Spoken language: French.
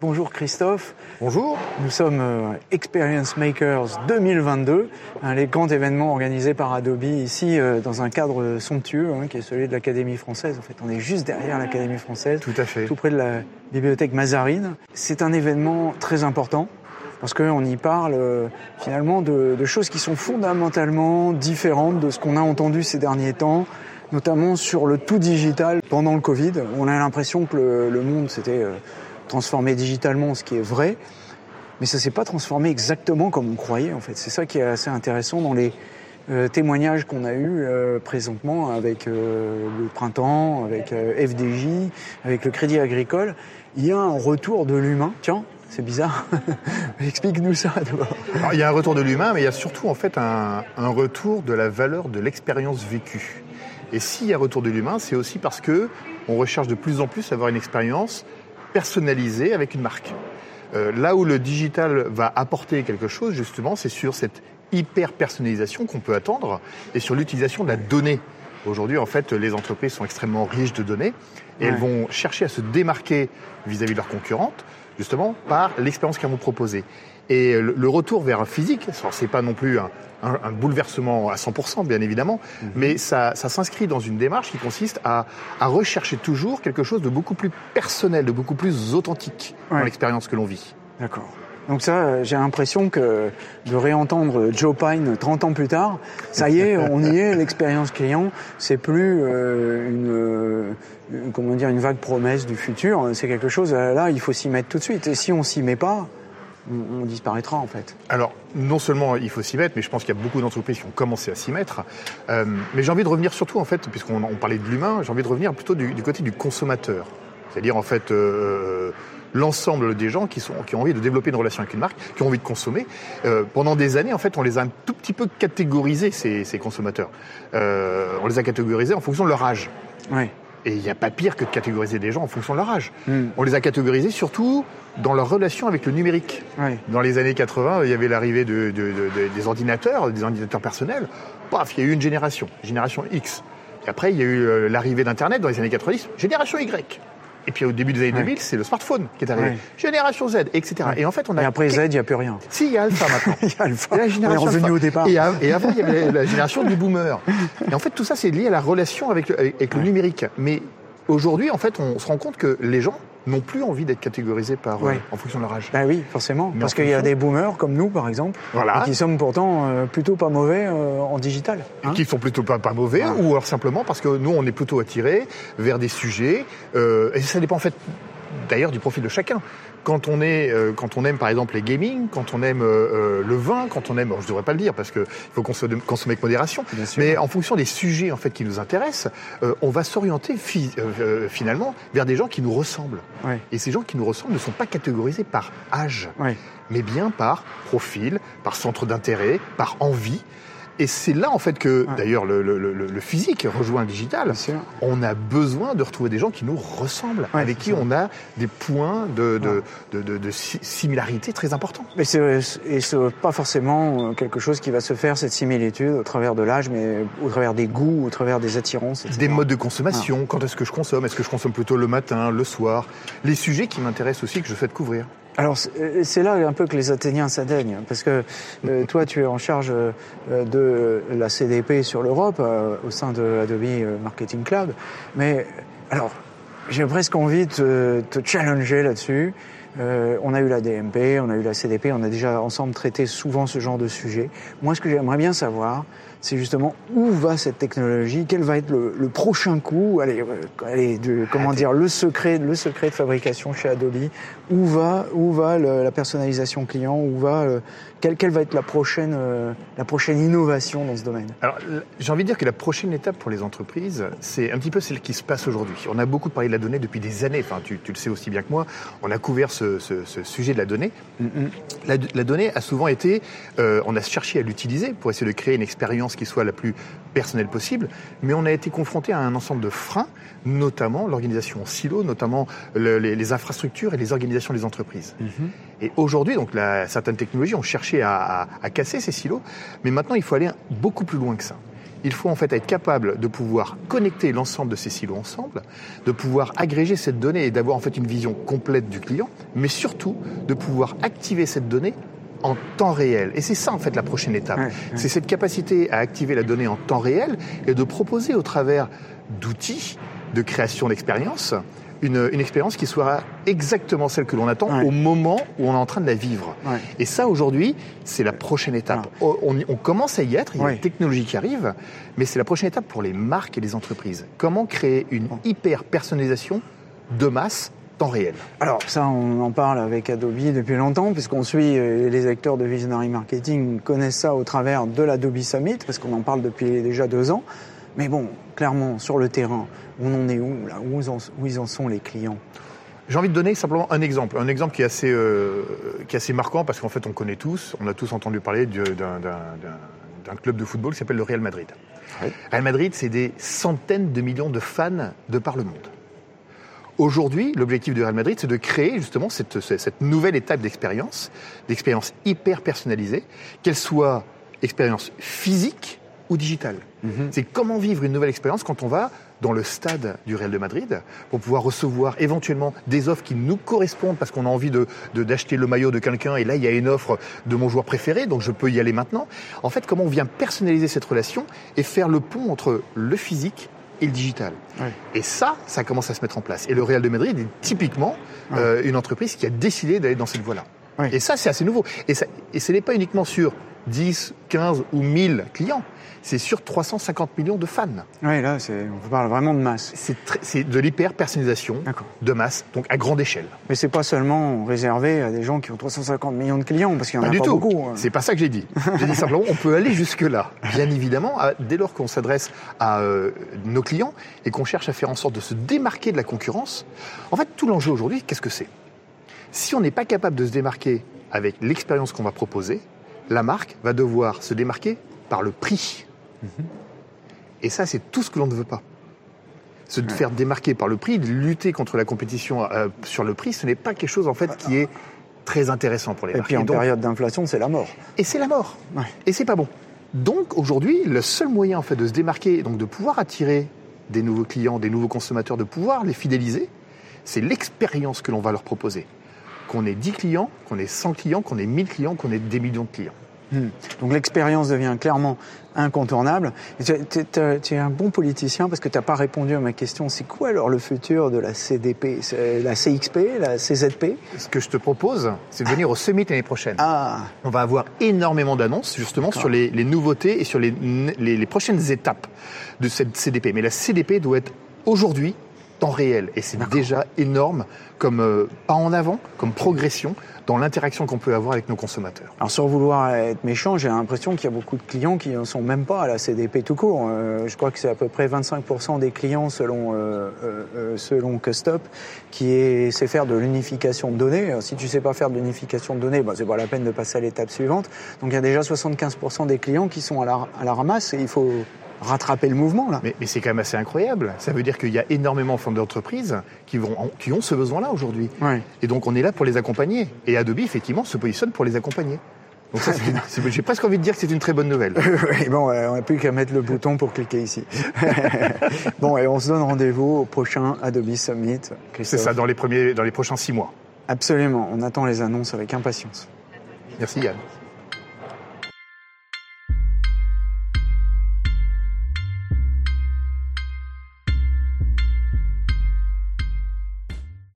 Bonjour Christophe. Bonjour. Nous sommes euh, Experience Makers 2022, un les grands événements organisés par Adobe ici euh, dans un cadre somptueux hein, qui est celui de l'Académie française. En fait, on est juste derrière l'Académie française, Tout à fait. tout près de la bibliothèque Mazarine. C'est un événement très important parce qu'on y parle euh, finalement de, de choses qui sont fondamentalement différentes de ce qu'on a entendu ces derniers temps notamment sur le tout digital pendant le Covid. On a l'impression que le, le monde s'était euh, transformé digitalement, ce qui est vrai, mais ça s'est pas transformé exactement comme on croyait en fait. C'est ça qui est assez intéressant dans les euh, témoignages qu'on a eus euh, présentement avec euh, le printemps, avec FDJ, avec le Crédit Agricole. Il y a un retour de l'humain. Tiens, c'est bizarre. Explique-nous ça. Alors, il y a un retour de l'humain, mais il y a surtout en fait un, un retour de la valeur de l'expérience vécue. Et s'il y a retour de l'humain, c'est aussi parce que on recherche de plus en plus à avoir une expérience personnalisée avec une marque. Euh, là où le digital va apporter quelque chose, justement, c'est sur cette hyper personnalisation qu'on peut attendre et sur l'utilisation de la donnée. Aujourd'hui, en fait, les entreprises sont extrêmement riches de données et elles vont chercher à se démarquer vis-à-vis de leurs concurrentes, justement, par l'expérience qu'elles vont proposer. Et le, retour vers un physique, c'est pas non plus un, un- un bouleversement à 100%, bien évidemment, mais ça, ça s'inscrit dans une démarche qui consiste à, à rechercher toujours quelque chose de beaucoup plus personnel, de beaucoup plus authentique Ouais. dans l'expérience que l'on vit. D'accord. Donc ça, euh, j'ai l'impression que de réentendre Joe Pine 30 ans plus tard, ça y est, on y est, l'expérience client, c'est plus euh, une, euh, comment une vague promesse du futur, c'est quelque chose, là, il faut s'y mettre tout de suite. Et si on s'y met pas, on, disparaîtra en fait. Alors, non seulement il faut s'y mettre, mais je pense qu'il y a beaucoup d'entreprises qui ont commencé à s'y mettre. Mais j'ai envie de revenir surtout, en fait, puisqu'on on parlait de l'humain, j'ai envie de revenir plutôt du côté du consommateur. C'est-à-dire, en fait, euh, l'ensemble des gens qui, sont, qui ont envie de développer une relation avec une marque, qui ont envie de consommer. Euh, pendant des années, en fait, on les a un tout petit peu catégorisés, ces, ces consommateurs. Euh, on les a catégorisés en fonction de leur âge. Ouais. Et il n'y a pas pire que de catégoriser des gens en fonction de leur âge. Mm. On les a catégorisés surtout dans leur relation avec le numérique. Dans les années 80, il y avait l'arrivée de, de- de- de- des ordinateurs, des ordinateurs personnels. Paf, il y a eu une génération, génération X. Et après, il y a eu l'arrivée d'Internet dans les années 90, génération Y. Et puis au début des années Ouais. 2000, c'est le smartphone qui est arrivé. Ouais. Génération Z, etc. Et en fait, on a... Et après Z, il n'y a plus rien. Si, il y a Alpha maintenant. Il y a Alpha. Et la On est génération revenu Alpha. au départ. Et, et avant, il y avait la, la génération du boomer. Et en fait, tout ça, c'est lié à la relation avec, le- avec- avec le numérique. Mais aujourd'hui, en fait, on se rend compte que les gens n'ont plus envie d'être catégorisés par, euh, Ouais. en fonction de leur âge. Bah oui, forcément. Mais Parce qu'il y a des boomers comme nous, par exemple, Voilà. qui sommes pourtant euh, plutôt pas mauvais euh, en digital. hein. qui sont plutôt pas, pas mauvais, Ah. ou alors simplement parce que nous, on est plutôt attirés vers des sujets, et ça dépend en fait d'ailleurs du profil de chacun. Quand on est, euh, quand on aime par exemple les gaming, quand on aime euh, euh, le vin, quand on aime, je devrais pas le dire parce que il faut consommer, consommer avec modération, mais en fonction des sujets en fait qui nous intéressent, euh, on va s'orienter fi- euh, euh, finalement vers des gens qui nous ressemblent. Ouais. Et ces gens qui nous ressemblent ne sont pas catégorisés par âge Ouais. mais bien par profil, par centre d'intérêt, par envie. Et c'est là en fait que, Ouais. d'ailleurs, le, le- le- le physique rejoint le digital. On a besoin de retrouver des gens qui nous ressemblent, Ouais, avec qui ça. on a des points de, de, Ouais. de, de- de si- similarité très importants. Mais et c'est pas forcément euh, quelque chose qui va se faire cette similitude au travers de l'âge, mais au travers des goûts, au travers des attirances, etc. Des modes de consommation, quand est-ce que je consomme, est-ce que je consomme plutôt le matin, le soir, les sujets qui m'intéressent aussi, que je souhaite couvrir. Alors c'est c'est là un peu que les Athéniens s'atteignent, parce que euh, toi tu es en charge euh, de la CDP sur l'Europe euh, au sein de Adobe euh, Marketing Cloud, mais alors j'ai presque envie de te, te challenger là-dessus. Euh, on a eu la DMP, on a eu la CDP, on a déjà ensemble traité souvent ce genre de sujet. Moi, ce que j'aimerais bien savoir, c'est justement où va cette technologie, quel va être le, le prochain coup, allez, euh, allez de, comment dire, le secret, le secret de fabrication chez Adobe, où va, où va le- la personnalisation client, où va, euh, quelle, quelle va être la prochaine, euh, la prochaine innovation dans ce domaine? Alors, j'ai envie de dire que la prochaine étape pour les entreprises, c'est un petit peu celle qui se passe aujourd'hui. On a beaucoup parlé de la donnée depuis des années. Enfin, tu, tu le sais aussi bien que moi. On a couvert ce, ce- ce sujet de la donnée. La, la donnée a souvent été, euh, on a cherché à l'utiliser pour essayer de créer une expérience qui soit la plus personnelle possible, mais on a été confronté à un ensemble de freins, notamment l'organisation en silo, notamment le- les, les infrastructures et les organisations des entreprises. Et aujourd'hui, donc, la- certaines technologies ont cherché à, à- à casser ces silos, mais maintenant, il faut aller beaucoup plus loin que ça. Il faut en fait être capable de pouvoir connecter l'ensemble de ces silos ensemble, de pouvoir agréger cette donnée et d'avoir en fait une vision complète du client, mais surtout de pouvoir activer cette donnée en temps réel. Et c'est ça en fait la prochaine étape. C'est cette capacité à activer la donnée en temps réel et de proposer au travers d'outils de création d'expérience une, expérience qui soit exactement celle que l'on attend au moment où on est en train de la vivre. Et ça, aujourd'hui, c'est la prochaine étape. On, commence à y être, il y a une technologie qui arrive, mais c'est la prochaine étape pour les marques et les entreprises. Comment créer une hyper personnalisation de masse temps réel Alors ça, on en parle avec Adobe depuis longtemps, puisqu'on suit euh, les acteurs de Visionary Marketing connaissent ça au travers de l'Adobe Summit, parce qu'on en parle depuis déjà deux ans. Mais bon, clairement, sur le terrain, on en est où là? Où, ils en sont les clients? J'ai envie de donner simplement un exemple, un exemple qui est assez, euh, qui est assez marquant parce qu'en fait on connaît tous, on a tous entendu parler d'un club de football qui s'appelle le Real Madrid. Real Madrid, c'est des centaines de millions de fans de par le monde. Aujourd'hui, l'objectif du Real Madrid, c'est de créer justement cette, cette nouvelle étape d'expérience, d'expérience hyper personnalisée, qu'elle soit expérience physique ou digitale. Mhm. C'est comment vivre une nouvelle expérience quand on va dans le stade du Real de Madrid pour pouvoir recevoir éventuellement des offres qui nous correspondent parce qu'on a envie de, d'acheter le maillot de quelqu'un et là il y a une offre de mon joueur préféré donc je peux y aller maintenant. En fait, comment on vient personnaliser cette relation et faire le pont entre le physique et le digital. Et ça, ça commence à se mettre en place. Et le Real de Madrid est typiquement euh, une entreprise qui a décidé d'aller dans cette voie-là. Et ça, c'est assez nouveau. Et, ça, et ce n'est pas uniquement sur 10, 15 ou 1000 clients c'est sur 350 millions de fans. Oui, là, on parle vraiment de masse. C'est de l'hyper-personnalisation de masse, donc à grande échelle. Mais c'est pas seulement réservé à des gens qui ont 350 millions de clients, parce qu'il y en a pas beaucoup. Hein. C'est pas ça que j'ai dit. J'ai dit simplement, on peut aller jusque-là. Bien évidemment, dès lors qu'on s'adresse à euh, nos clients et qu'on cherche à faire en sorte de se démarquer de la concurrence, en fait, tout l'enjeu aujourd'hui, qu'est-ce que c'est? Si on n'est pas capable de se démarquer avec l'expérience qu'on va proposer, la marque va devoir se démarquer par le prix. Et ça, c'est tout ce que l'on ne veut pas. Se faire démarquer par le prix, de lutter contre la compétition euh, sur le prix, ce n'est pas quelque chose en fait qui est très intéressant pour les marques. Et puis en période d'inflation, c'est la mort. Et c'est la mort. Et c'est pas bon. Donc aujourd'hui, le seul moyen en fait de se démarquer, donc de pouvoir attirer des nouveaux clients, des nouveaux consommateurs, de pouvoir les fidéliser, c'est l'expérience que l'on va leur proposer. Qu'on ait 10 clients, qu'on ait 100 clients, qu'on ait 1000 clients, qu'on ait des millions de clients. Hmm. Donc l'expérience devient clairement incontournable. Tu, es un bon politicien parce que tu n'as pas répondu à ma question. C'est quoi alors le futur de la CDP, la CXP, la CZP Ce que je te propose, c'est de venir au Summit l'année prochaine. Ah. On va avoir énormément d'annonces justement sur les, nouveautés et sur les, les prochaines étapes de cette CDP. Mais la CDP doit être aujourd'hui temps réel. Et c'est déjà énorme comme euh, pas en avant, comme progression dans l'interaction qu'on peut avoir avec nos consommateurs. Alors sans vouloir être méchant, j'ai l'impression qu'il y a beaucoup de clients qui ne sont même pas à la CDP tout court. Euh, je crois que c'est à peu près 25% des clients selon euh, selon Custop qui sait faire de l'unification de données. si tu sais pas faire de l'unification de données, bah, c'est pas la peine de passer à l'étape suivante. Donc il y a déjà 75% des clients qui sont à la, à la ramasse et il faut rattraper le mouvement là. Mais, c'est quand même assez incroyable. Ça veut dire qu'il y a énormément de d'entreprises qui, vont, qui ont ce besoin-là aujourd'hui. Et donc on est là pour les accompagner. Et Adobe, effectivement, se positionne pour les accompagner. Donc ça, j'ai presque envie de dire que c'est une très bonne nouvelle. bon, on n'a plus qu'à mettre le bouton pour cliquer ici. bon, et on se donne rendez-vous au prochain Adobe Summit. C'est ça, dans les, premiers, dans les prochains six mois. Absolument, on attend les annonces avec impatience. Merci Yann.